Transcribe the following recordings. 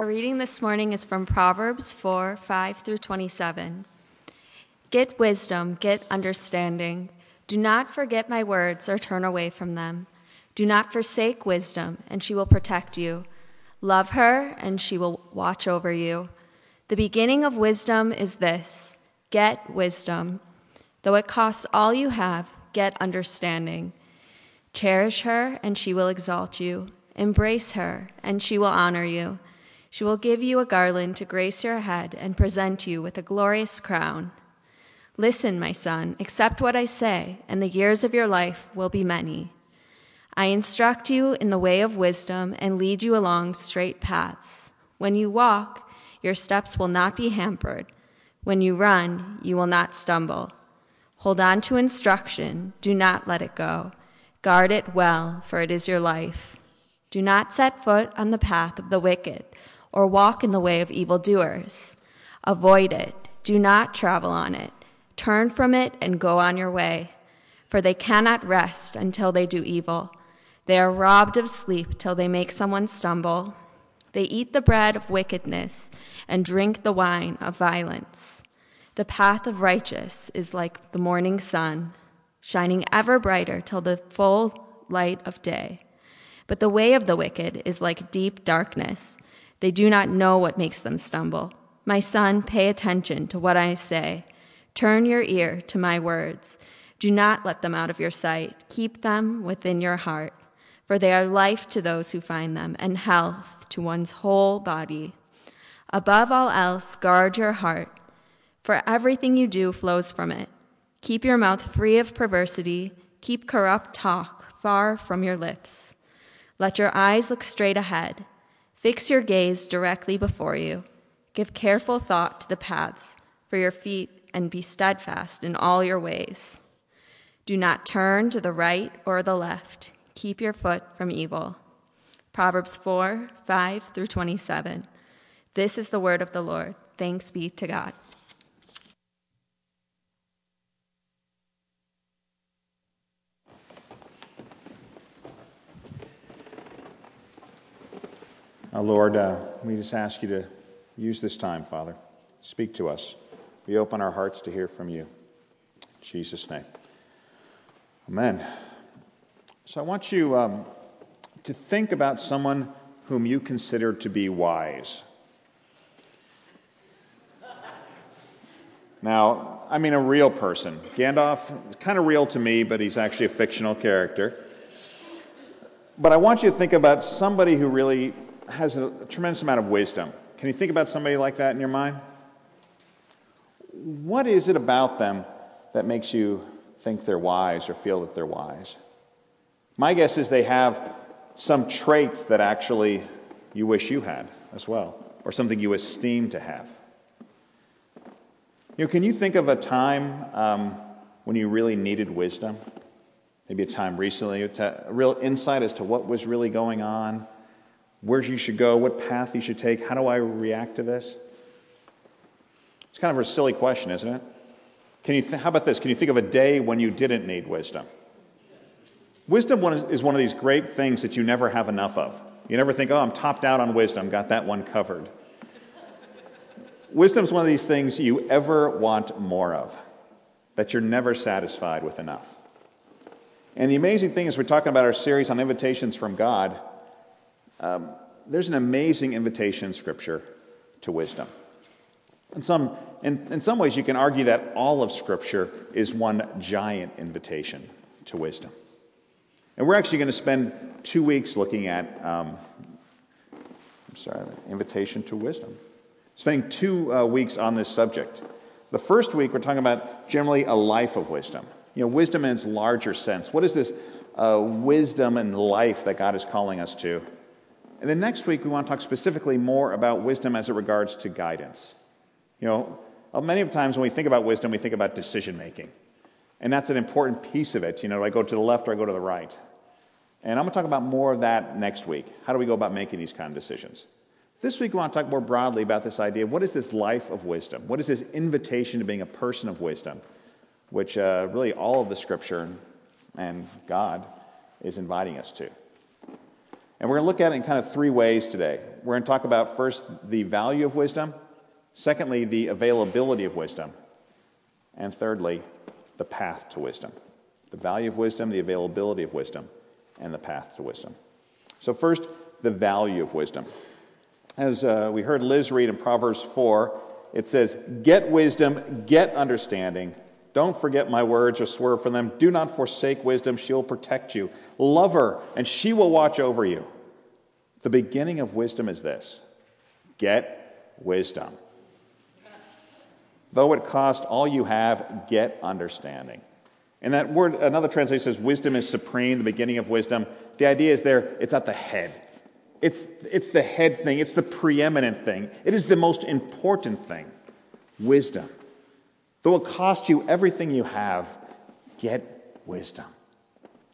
Our reading this morning is from Proverbs 4 5 through 27. Get wisdom, get understanding. Do not forget my words or turn away from them. Do not forsake wisdom, and she will protect you. Love her, and she will watch over you. The beginning of wisdom is this get wisdom. Though it costs all you have, get understanding. Cherish her, and she will exalt you. Embrace her, and she will honor you. She will give you a garland to grace your head and present you with a glorious crown. Listen, my son, accept what I say, and the years of your life will be many. I instruct you in the way of wisdom and lead you along straight paths. When you walk, your steps will not be hampered. When you run, you will not stumble. Hold on to instruction, do not let it go. Guard it well, for it is your life. Do not set foot on the path of the wicked or walk in the way of evildoers. Avoid it. Do not travel on it. Turn from it and go on your way. For they cannot rest until they do evil. They are robbed of sleep till they make someone stumble. They eat the bread of wickedness and drink the wine of violence. The path of righteous is like the morning sun, shining ever brighter till the full light of day. But the way of the wicked is like deep darkness. They do not know what makes them stumble. My son, pay attention to what I say. Turn your ear to my words. Do not let them out of your sight. Keep them within your heart, for they are life to those who find them and health to one's whole body. Above all else, guard your heart, for everything you do flows from it. Keep your mouth free of perversity. Keep corrupt talk far from your lips. Let your eyes look straight ahead Fix your gaze directly before you. Give careful thought to the paths for your feet and be steadfast in all your ways. Do not turn to the right or the left. Keep your foot from evil. Proverbs 4 5 through 27. This is the word of the Lord. Thanks be to God. Uh, Lord, uh, we just ask you to use this time, Father. Speak to us. We open our hearts to hear from you. In Jesus' name. Amen. So I want you um, to think about someone whom you consider to be wise. Now, I mean a real person. Gandalf is kind of real to me, but he's actually a fictional character. But I want you to think about somebody who really has a, tremendous amount of wisdom. Can you think about somebody like that in your mind? What is it about them that makes you think they're wise or feel that they're wise? My guess is they have some traits that actually you wish you had as well, or something you esteem to have. You know, can you think of a time um, when you really needed wisdom? Maybe a time recently, a real insight as to what was really going on, where you should go, what path you should take. How do I react to this? It's kind of a silly question, isn't it? Can you th- how about this? Can you think of a day when you didn't need wisdom? Wisdom is one of these great things that you never have enough of. You never think, oh, I'm topped out on wisdom, got that one covered. Wisdom is one of these things you ever want more of, that you're never satisfied with enough. And the amazing thing is, we're talking about our series on invitations from God. Um, there's an amazing invitation in Scripture to wisdom. In some, in, in some ways, you can argue that all of Scripture is one giant invitation to wisdom. And we're actually going to spend two weeks looking at, um, I'm sorry, invitation to wisdom. Spending two uh, weeks on this subject. The first week, we're talking about generally a life of wisdom. You know, wisdom in its larger sense. What is this uh, wisdom and life that God is calling us to? And then next week, we want to talk specifically more about wisdom as it regards to guidance. You know, uh, many of times when we think about wisdom, we think about decision making. And that's an important piece of it. You know, do I go to the left or I go to the right? And I'm going to talk about more of that next week. How do we go about making these kind of decisions? This week, we want to talk more broadly about this idea what is this life of wisdom? What is this invitation to being a person of wisdom? Which uh, really all of the scripture and God is inviting us to. And we're going to look at it in kind of three ways today. We're going to talk about first the value of wisdom, secondly, the availability of wisdom, and thirdly, the path to wisdom. The value of wisdom, the availability of wisdom, and the path to wisdom. So, first, the value of wisdom. As uh, we heard Liz read in Proverbs 4, it says, Get wisdom, get understanding. Don't forget my words or swerve from them. Do not forsake wisdom, she will protect you. Love her, and she will watch over you. The beginning of wisdom is this get wisdom. Though it cost all you have, get understanding. And that word, another translation says, wisdom is supreme, the beginning of wisdom. The idea is there, it's at the head. It's, it's the head thing, it's the preeminent thing, it is the most important thing wisdom. Though it costs you everything you have, get wisdom.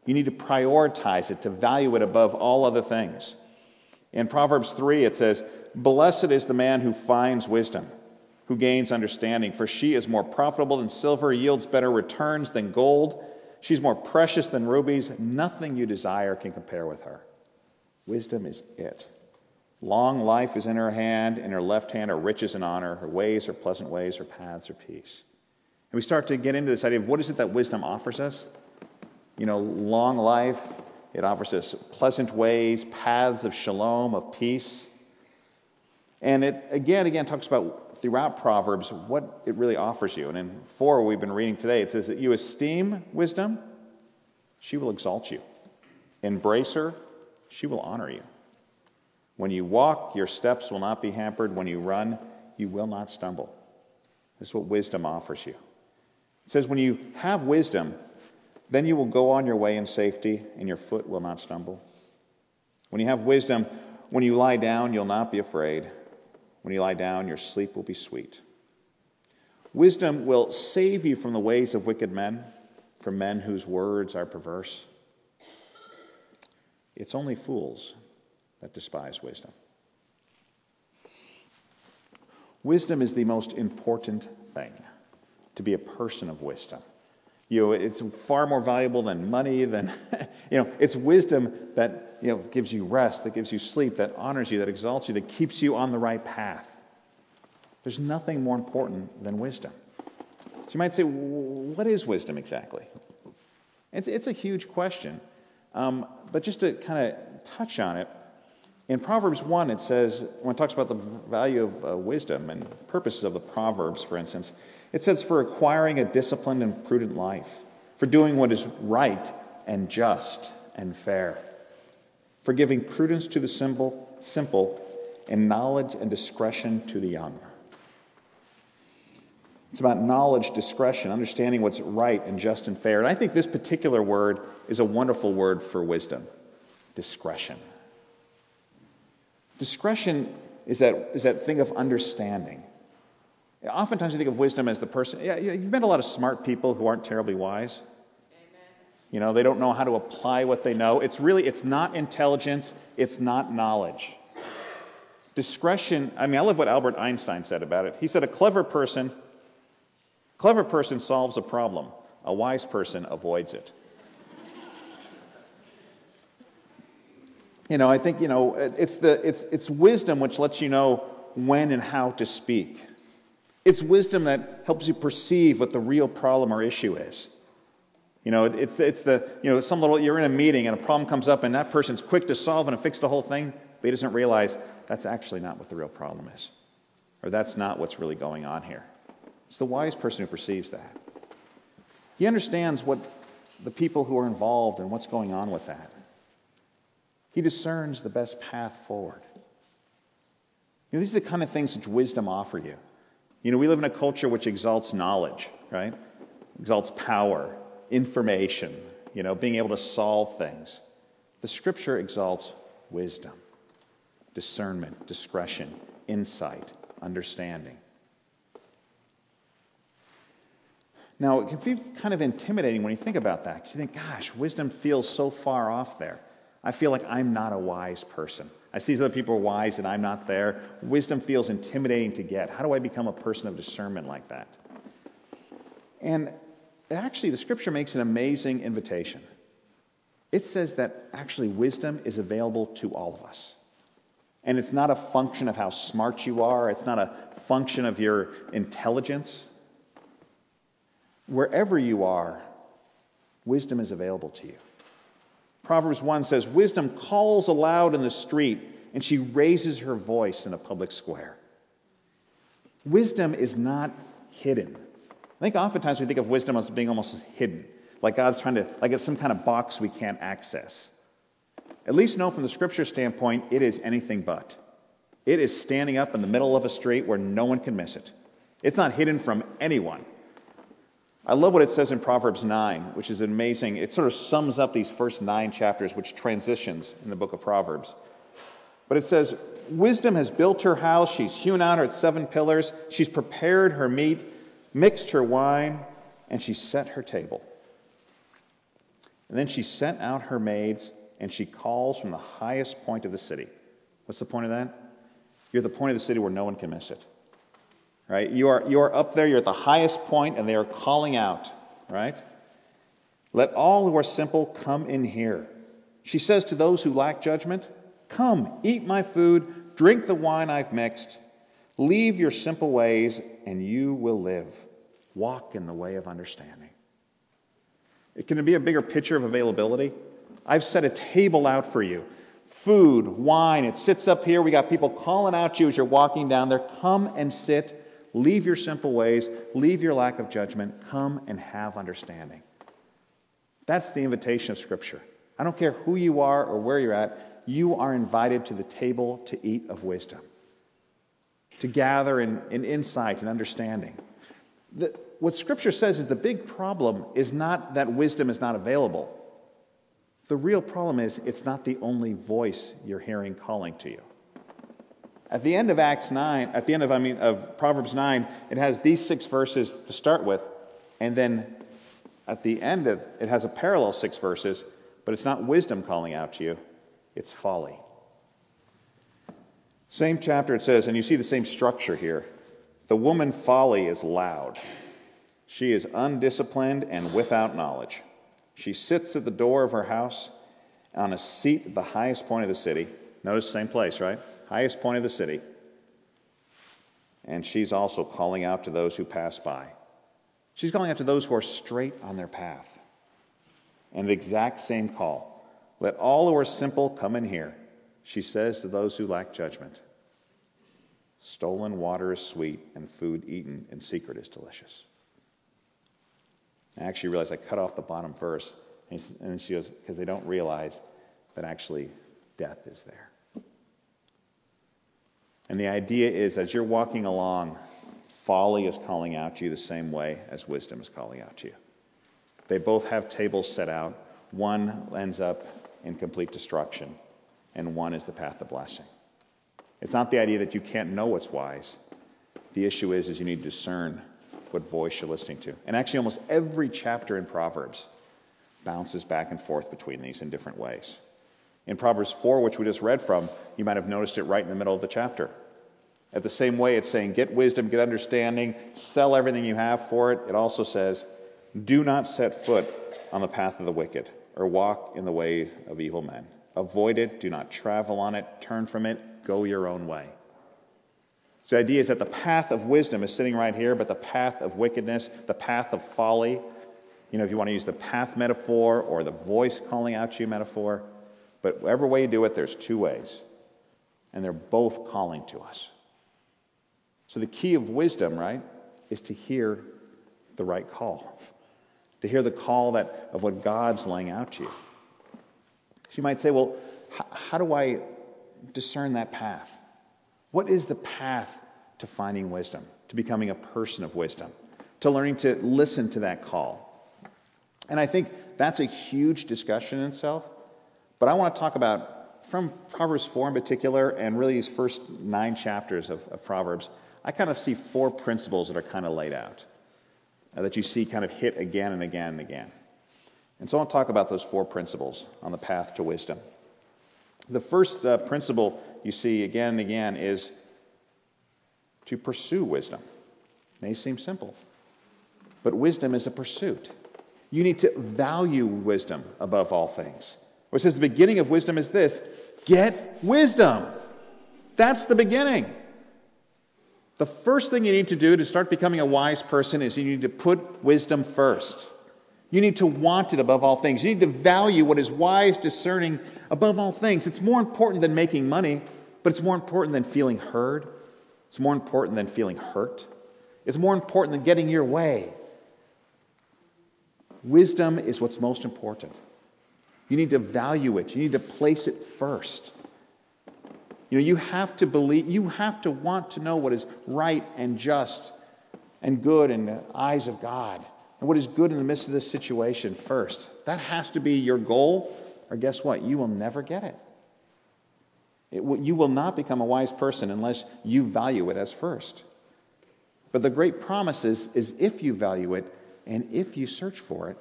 You need to prioritize it, to value it above all other things. In Proverbs 3, it says, Blessed is the man who finds wisdom, who gains understanding, for she is more profitable than silver, yields better returns than gold. She's more precious than rubies. Nothing you desire can compare with her. Wisdom is it. Long life is in her hand, in her left hand are riches and honor. Her ways are pleasant ways, her paths are peace. And we start to get into this idea of what is it that wisdom offers us? You know, long life, it offers us pleasant ways, paths of shalom, of peace. And it again, again talks about throughout Proverbs what it really offers you. And in 4, we've been reading today, it says that you esteem wisdom, she will exalt you. Embrace her, she will honor you. When you walk, your steps will not be hampered. When you run, you will not stumble. This is what wisdom offers you. It says, when you have wisdom, then you will go on your way in safety, and your foot will not stumble. When you have wisdom, when you lie down, you'll not be afraid. When you lie down, your sleep will be sweet. Wisdom will save you from the ways of wicked men, from men whose words are perverse. It's only fools that despise wisdom. Wisdom is the most important thing, to be a person of wisdom. You know, it's far more valuable than money, than, you know, it's wisdom that, you know, gives you rest, that gives you sleep, that honors you, that exalts you, that keeps you on the right path. There's nothing more important than wisdom. So you might say, what is wisdom exactly? It's, it's a huge question. Um, but just to kind of touch on it, in Proverbs 1, it says, when it talks about the value of uh, wisdom and purposes of the Proverbs, for instance, it says, for acquiring a disciplined and prudent life, for doing what is right and just and fair, for giving prudence to the simple, simple and knowledge and discretion to the young. It's about knowledge, discretion, understanding what's right and just and fair. And I think this particular word is a wonderful word for wisdom discretion. Discretion is that, is that thing of understanding. Oftentimes you think of wisdom as the person, yeah, you've met a lot of smart people who aren't terribly wise. Amen. You know, they don't know how to apply what they know. It's really, it's not intelligence, it's not knowledge. Discretion, I mean, I love what Albert Einstein said about it. He said, a clever person Clever person solves a problem, a wise person avoids it. You know, I think, you know, it's, the, it's, it's wisdom which lets you know when and how to speak. It's wisdom that helps you perceive what the real problem or issue is. You know, it's, it's the, you know, some little, you're in a meeting and a problem comes up and that person's quick to solve and to fix the whole thing, but he doesn't realize that's actually not what the real problem is. Or that's not what's really going on here. It's the wise person who perceives that. He understands what the people who are involved and what's going on with that. He discerns the best path forward. You know, these are the kind of things which wisdom offer you. You know, we live in a culture which exalts knowledge, right? Exalts power, information, you know, being able to solve things. The scripture exalts wisdom, discernment, discretion, insight, understanding. Now, it can be kind of intimidating when you think about that because you think, gosh, wisdom feels so far off there. I feel like I'm not a wise person. I see other people are wise and I'm not there. Wisdom feels intimidating to get. How do I become a person of discernment like that? And actually, the scripture makes an amazing invitation. it says that actually wisdom is available to all of us. And it's not a function of how smart you are, it's not a function of your intelligence. Wherever you are, wisdom is available to you. Proverbs 1 says, Wisdom calls aloud in the street, and she raises her voice in a public square. Wisdom is not hidden. I think oftentimes we think of wisdom as being almost hidden, like God's trying to, like it's some kind of box we can't access. At least know from the scripture standpoint, it is anything but. It is standing up in the middle of a street where no one can miss it. It's not hidden from anyone. I love what it says in Proverbs 9, which is amazing. It sort of sums up these first nine chapters, which transitions in the book of Proverbs. But it says, Wisdom has built her house, she's hewn out her seven pillars, she's prepared her meat, mixed her wine, and she set her table. And then she sent out her maids and she calls from the highest point of the city. What's the point of that? You're the point of the city where no one can miss it. Right? You are, you are up there, you're at the highest point, and they are calling out, right? Let all who are simple come in here. She says to those who lack judgment, Come, eat my food, drink the wine I've mixed. Leave your simple ways, and you will live. Walk in the way of understanding. It can be a bigger picture of availability. I've set a table out for you. Food, wine, it sits up here. We got people calling out you as you're walking down there. Come and sit. Leave your simple ways. Leave your lack of judgment. Come and have understanding. That's the invitation of Scripture. I don't care who you are or where you're at, you are invited to the table to eat of wisdom, to gather in, in insight and understanding. The, what Scripture says is the big problem is not that wisdom is not available. The real problem is it's not the only voice you're hearing calling to you. At the end of Acts 9, at the end of, I mean, of Proverbs 9, it has these six verses to start with, and then at the end of it has a parallel six verses, but it's not wisdom calling out to you, it's folly. Same chapter it says, and you see the same structure here. The woman folly is loud. She is undisciplined and without knowledge. She sits at the door of her house on a seat at the highest point of the city. Notice, the same place, right? Highest point of the city. And she's also calling out to those who pass by. She's calling out to those who are straight on their path. And the exact same call let all who are simple come in here, she says to those who lack judgment. Stolen water is sweet, and food eaten in secret is delicious. I actually realized I cut off the bottom verse. And she goes, because they don't realize that actually death is there. And the idea is as you're walking along, folly is calling out to you the same way as wisdom is calling out to you. They both have tables set out. One ends up in complete destruction, and one is the path of blessing. It's not the idea that you can't know what's wise. The issue is, is you need to discern what voice you're listening to. And actually, almost every chapter in Proverbs bounces back and forth between these in different ways. In Proverbs 4, which we just read from, you might have noticed it right in the middle of the chapter. At the same way, it's saying, get wisdom, get understanding, sell everything you have for it. It also says, do not set foot on the path of the wicked or walk in the way of evil men. Avoid it, do not travel on it, turn from it, go your own way. So the idea is that the path of wisdom is sitting right here, but the path of wickedness, the path of folly, you know, if you want to use the path metaphor or the voice calling out to you metaphor, but whatever way you do it, there's two ways. And they're both calling to us. So the key of wisdom, right, is to hear the right call, to hear the call that, of what God's laying out to you. So you might say, well, how, how do I discern that path? What is the path to finding wisdom, to becoming a person of wisdom, to learning to listen to that call? And I think that's a huge discussion in itself. But I want to talk about, from Proverbs 4 in particular, and really these first nine chapters of, of Proverbs, I kind of see four principles that are kind of laid out, uh, that you see kind of hit again and again and again. And so I want to talk about those four principles on the path to wisdom. The first uh, principle you see again and again is to pursue wisdom. It may seem simple, but wisdom is a pursuit. You need to value wisdom above all things. Where it says the beginning of wisdom is this get wisdom. That's the beginning. The first thing you need to do to start becoming a wise person is you need to put wisdom first. You need to want it above all things. You need to value what is wise, discerning above all things. It's more important than making money, but it's more important than feeling heard. It's more important than feeling hurt. It's more important than getting your way. Wisdom is what's most important. You need to value it, you need to place it first. You know, you have to believe, you have to want to know what is right and just and good in the eyes of God and what is good in the midst of this situation first. That has to be your goal, or guess what? You will never get it. it you will not become a wise person unless you value it as first. But the great promise is, is if you value it and if you search for it,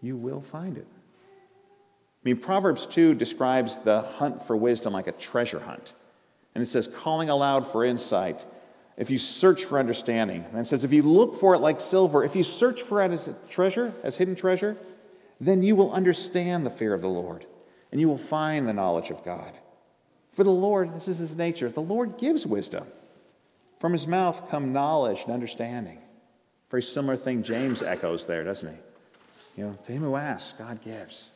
you will find it. I mean, Proverbs 2 describes the hunt for wisdom like a treasure hunt. And it says, calling aloud for insight, if you search for understanding. And it says, if you look for it like silver, if you search for it as a treasure, as hidden treasure, then you will understand the fear of the Lord, and you will find the knowledge of God. For the Lord, this is his nature, the Lord gives wisdom. From his mouth come knowledge and understanding. Very similar thing James echoes there, doesn't he? You know, to him who asks, God gives.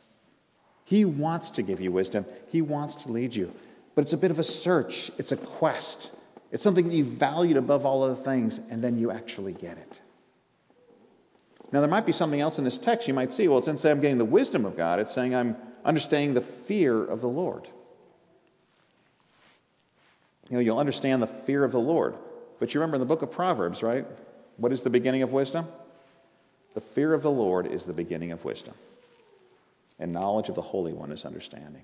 He wants to give you wisdom, He wants to lead you. But it's a bit of a search, it's a quest. It's something that you valued above all other things, and then you actually get it. Now, there might be something else in this text you might see. Well, it's not saying I'm getting the wisdom of God, it's saying I'm understanding the fear of the Lord. You know, you'll understand the fear of the Lord. But you remember in the book of Proverbs, right? What is the beginning of wisdom? The fear of the Lord is the beginning of wisdom and knowledge of the Holy One is understanding.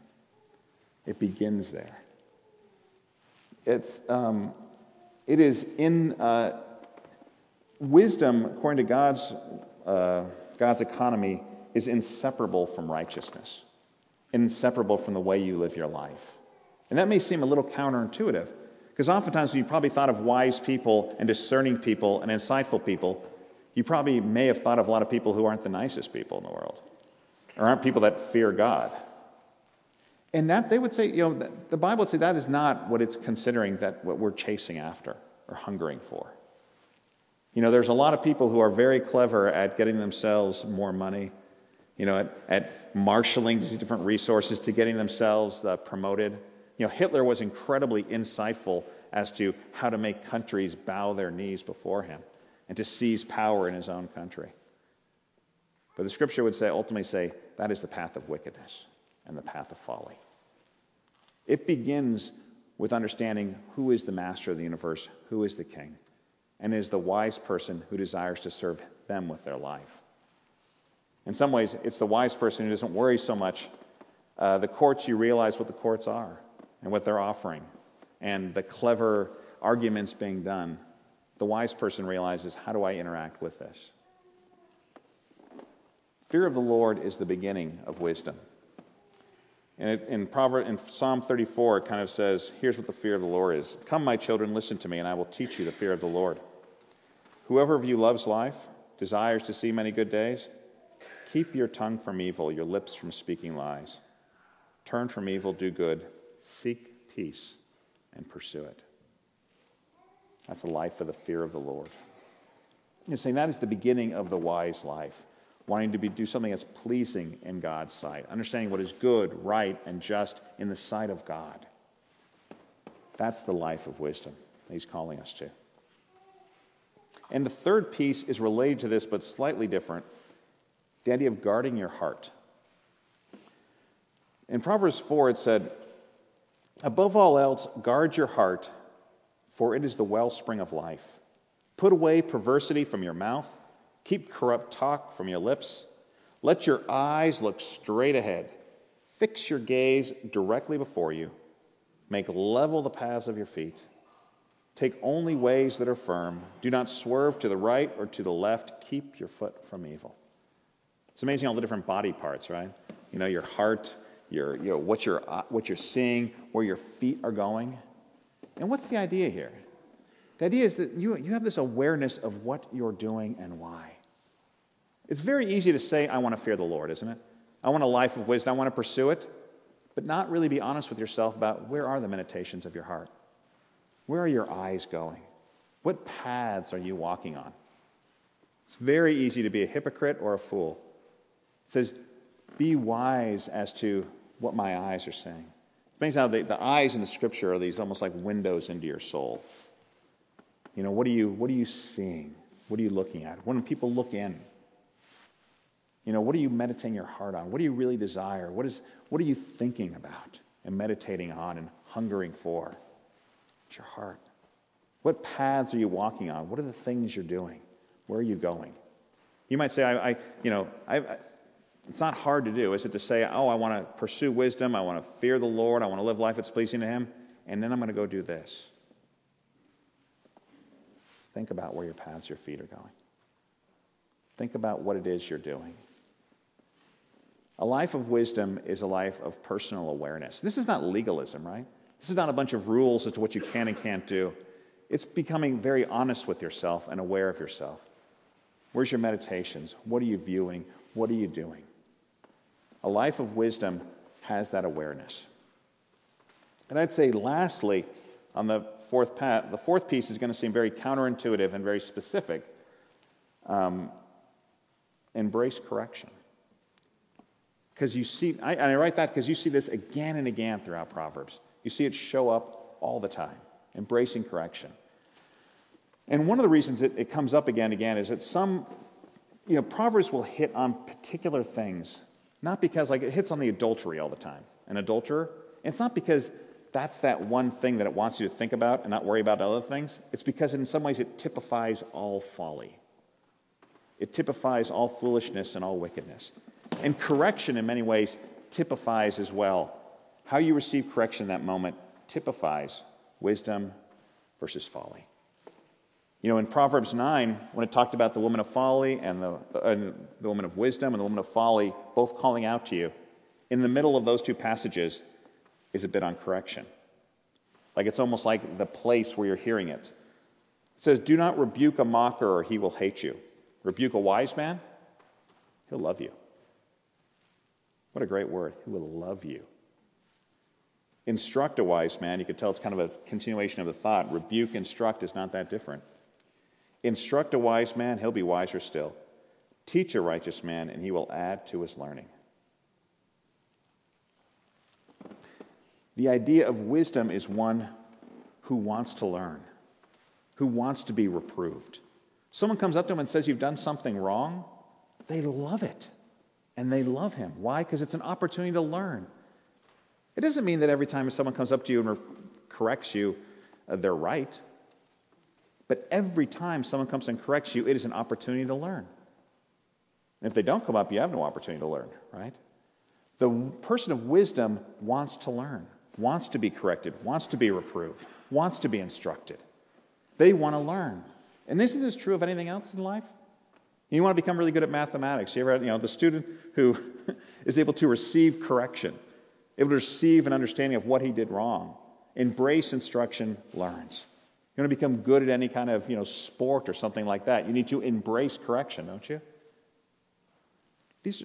It begins there. It's, um, it is in uh, wisdom, according to God's, uh, God's economy, is inseparable from righteousness, inseparable from the way you live your life. And that may seem a little counterintuitive, because oftentimes when you probably thought of wise people and discerning people and insightful people, you probably may have thought of a lot of people who aren't the nicest people in the world or aren't people that fear God. And that they would say, you know, the Bible would say that is not what it's considering that what we're chasing after or hungering for. You know, there's a lot of people who are very clever at getting themselves more money, you know, at, at marshaling these different resources to getting themselves uh, promoted. You know, Hitler was incredibly insightful as to how to make countries bow their knees before him and to seize power in his own country. But the scripture would say, ultimately say, that is the path of wickedness and the path of folly. It begins with understanding who is the master of the universe, who is the king, and is the wise person who desires to serve them with their life. In some ways, it's the wise person who doesn't worry so much. Uh, the courts, you realize what the courts are and what they're offering, and the clever arguments being done. The wise person realizes, how do I interact with this? Fear of the Lord is the beginning of wisdom. And in, Proverbs, in Psalm 34, it kind of says, here's what the fear of the Lord is Come, my children, listen to me, and I will teach you the fear of the Lord. Whoever of you loves life, desires to see many good days, keep your tongue from evil, your lips from speaking lies. Turn from evil, do good, seek peace, and pursue it. That's a life of the fear of the Lord. He's saying that is the beginning of the wise life wanting to be, do something that's pleasing in God's sight, understanding what is good, right, and just in the sight of God. That's the life of wisdom that He's calling us to. And the third piece is related to this, but slightly different the idea of guarding your heart. In Proverbs 4, it said, Above all else, guard your heart, for it is the wellspring of life. Put away perversity from your mouth Keep corrupt talk from your lips. Let your eyes look straight ahead. Fix your gaze directly before you. Make level the paths of your feet. Take only ways that are firm. Do not swerve to the right or to the left. Keep your foot from evil. It's amazing all the different body parts, right? You know, your heart, your, you know, what, you're, uh, what you're seeing, where your feet are going. And what's the idea here? The idea is that you, you have this awareness of what you're doing and why. It's very easy to say, I want to fear the Lord, isn't it? I want a life of wisdom. I want to pursue it, but not really be honest with yourself about where are the meditations of your heart? Where are your eyes going? What paths are you walking on? It's very easy to be a hypocrite or a fool. It says, Be wise as to what my eyes are saying. It means how the, the eyes in the scripture are these almost like windows into your soul. You know, what are you, what are you seeing? What are you looking at? When people look in, you know, what are you meditating your heart on? What do you really desire? What, is, what are you thinking about and meditating on and hungering for? It's your heart. What paths are you walking on? What are the things you're doing? Where are you going? You might say, I, I you know, I, I, it's not hard to do, is it to say, oh, I want to pursue wisdom, I want to fear the Lord, I want to live life that's pleasing to Him, and then I'm going to go do this. Think about where your paths, your feet are going. Think about what it is you're doing. A life of wisdom is a life of personal awareness. This is not legalism, right? This is not a bunch of rules as to what you can and can't do. It's becoming very honest with yourself and aware of yourself. Where's your meditations? What are you viewing? What are you doing? A life of wisdom has that awareness. And I'd say, lastly, on the fourth path, the fourth piece is going to seem very counterintuitive and very specific. Um, embrace correction. Because you see, I, and I write that because you see this again and again throughout Proverbs. You see it show up all the time, embracing correction. And one of the reasons it, it comes up again and again is that some, you know, Proverbs will hit on particular things, not because, like, it hits on the adultery all the time, an adulterer. It's not because that's that one thing that it wants you to think about and not worry about other things. It's because in some ways it typifies all folly. It typifies all foolishness and all wickedness. And correction, in many ways, typifies as well how you receive correction in that moment typifies wisdom versus folly. You know, in Proverbs 9, when it talked about the woman of folly and the, uh, the woman of wisdom and the woman of folly both calling out to you, in the middle of those two passages is a bit on correction. Like it's almost like the place where you're hearing it. It says, Do not rebuke a mocker or he will hate you. Rebuke a wise man, he'll love you. What a great word. He will love you. Instruct a wise man, you could tell it's kind of a continuation of the thought. Rebuke, instruct is not that different. Instruct a wise man, he'll be wiser still. Teach a righteous man, and he will add to his learning. The idea of wisdom is one who wants to learn, who wants to be reproved. Someone comes up to him and says, You've done something wrong. They love it. And they love him. Why? Because it's an opportunity to learn. It doesn't mean that every time someone comes up to you and corrects you, uh, they're right. But every time someone comes and corrects you, it is an opportunity to learn. And if they don't come up, you have no opportunity to learn, right? The person of wisdom wants to learn, wants to be corrected, wants to be reproved, wants to be instructed. They want to learn. And isn't this true of anything else in life? You want to become really good at mathematics. You ever, you know, the student who is able to receive correction able to receive an understanding of what he did wrong, embrace instruction, learns. You want to become good at any kind of you know, sport or something like that, you need to embrace correction, don't you? These,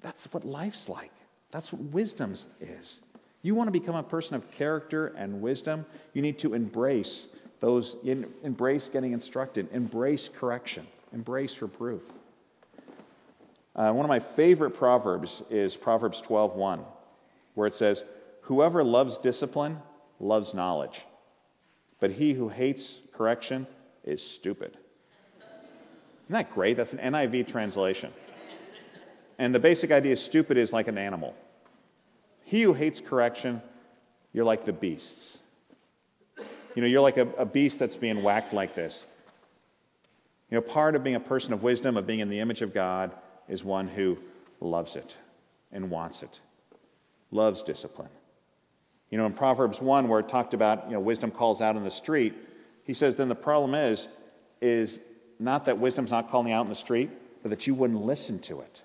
that's what life's like. That's what wisdom is. You want to become a person of character and wisdom, you need to embrace those, embrace getting instructed, embrace correction, embrace reproof. Uh, one of my favorite proverbs is Proverbs 12:1 where it says, Whoever loves discipline loves knowledge, but he who hates correction is stupid. Isn't that great? That's an NIV translation. And the basic idea is stupid is like an animal. He who hates correction, you're like the beasts. You know, you're like a, a beast that's being whacked like this. You know, part of being a person of wisdom, of being in the image of God, is one who loves it and wants it loves discipline. You know, in Proverbs 1, where it talked about, you know, wisdom calls out in the street, he says, then the problem is, is not that wisdom's not calling out in the street, but that you wouldn't listen to it.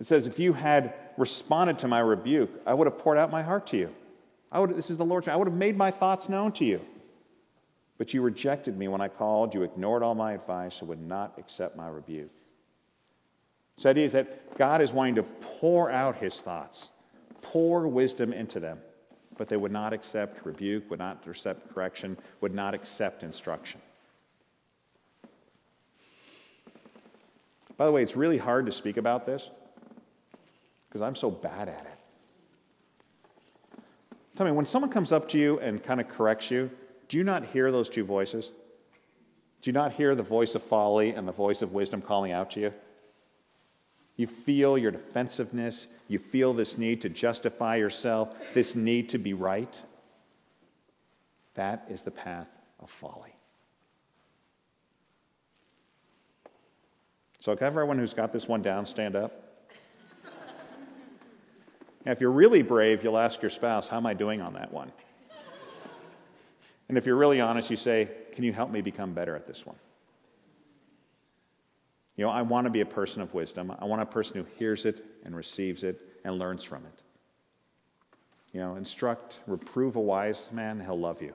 It says, if you had responded to my rebuke, I would have poured out my heart to you. I would, this is the Lord's, I would have made my thoughts known to you. But you rejected me when I called, you ignored all my advice, and would not accept my rebuke. So the idea is that God is wanting to pour out his thoughts, pour wisdom into them, but they would not accept rebuke, would not accept correction, would not accept instruction. By the way, it's really hard to speak about this because I'm so bad at it. Tell me, when someone comes up to you and kind of corrects you, do you not hear those two voices? Do you not hear the voice of folly and the voice of wisdom calling out to you? You feel your defensiveness. You feel this need to justify yourself, this need to be right. That is the path of folly. So, can everyone who's got this one down stand up? now, if you're really brave, you'll ask your spouse, How am I doing on that one? And if you're really honest, you say, Can you help me become better at this one? You know, I want to be a person of wisdom. I want a person who hears it and receives it and learns from it. You know, instruct, reprove a wise man, he'll love you.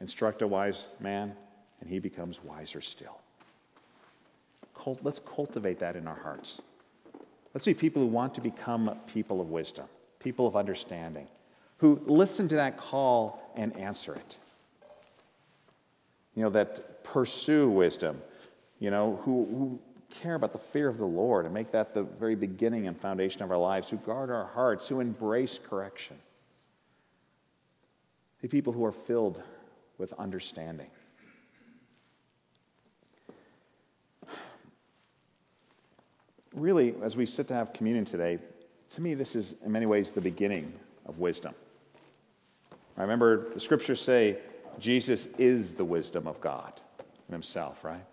Instruct a wise man, and he becomes wiser still. Let's cultivate that in our hearts. Let's be people who want to become people of wisdom, people of understanding, who listen to that call and answer it. You know, that pursue wisdom, you know, who, who care about the fear of the Lord and make that the very beginning and foundation of our lives, who guard our hearts, who embrace correction. The people who are filled with understanding. Really, as we sit to have communion today, to me, this is in many ways the beginning of wisdom. I remember the scriptures say Jesus is the wisdom of God in himself, right?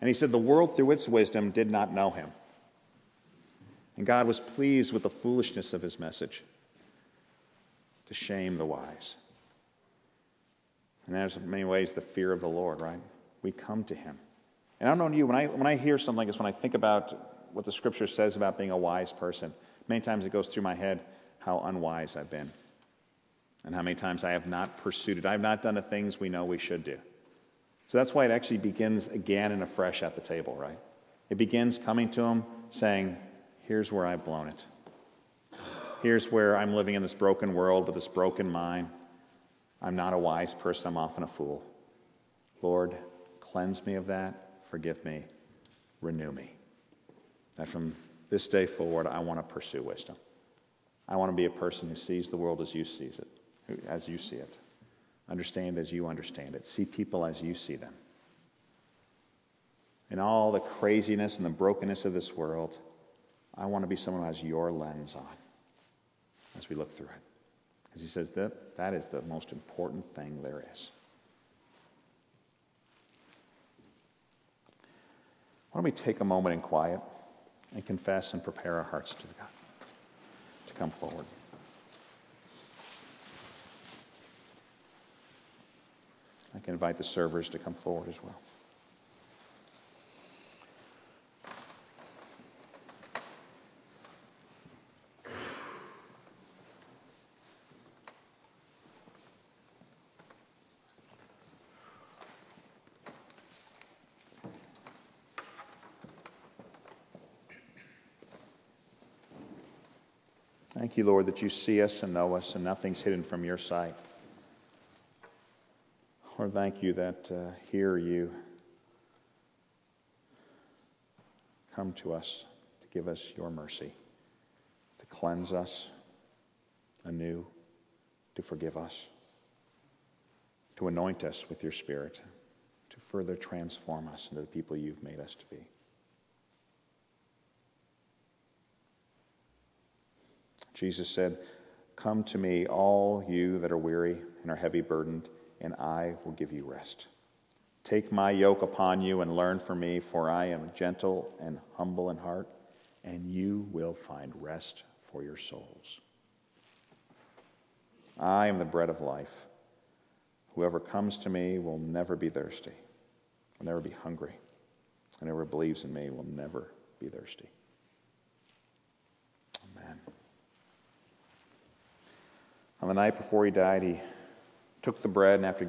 And he said, The world through its wisdom did not know him. And God was pleased with the foolishness of his message to shame the wise. And there's in many ways the fear of the Lord, right? We come to him. And I don't know you, when I, when I hear something like this, when I think about what the scripture says about being a wise person, many times it goes through my head how unwise I've been. And how many times I have not pursued it. I have not done the things we know we should do. So that's why it actually begins again and afresh at the table, right? It begins coming to him saying, Here's where I've blown it. Here's where I'm living in this broken world with this broken mind. I'm not a wise person, I'm often a fool. Lord, cleanse me of that, forgive me, renew me. That from this day forward, I want to pursue wisdom. I want to be a person who sees the world as you sees it, as you see it. Understand as you understand it. See people as you see them. In all the craziness and the brokenness of this world, I want to be someone who has your lens on as we look through it. Because he says that that is the most important thing there is. Why don't we take a moment in quiet and confess and prepare our hearts to God to come forward? I can invite the servers to come forward as well. Thank you, Lord, that you see us and know us, and nothing's hidden from your sight. Lord, thank you that uh, here you come to us to give us your mercy, to cleanse us anew, to forgive us, to anoint us with your Spirit, to further transform us into the people you've made us to be. Jesus said, Come to me, all you that are weary and are heavy burdened and I will give you rest. Take my yoke upon you and learn from me, for I am gentle and humble in heart, and you will find rest for your souls. I am the bread of life. Whoever comes to me will never be thirsty, will never be hungry. And whoever believes in me will never be thirsty. Amen. On the night before he died, he took the bread and after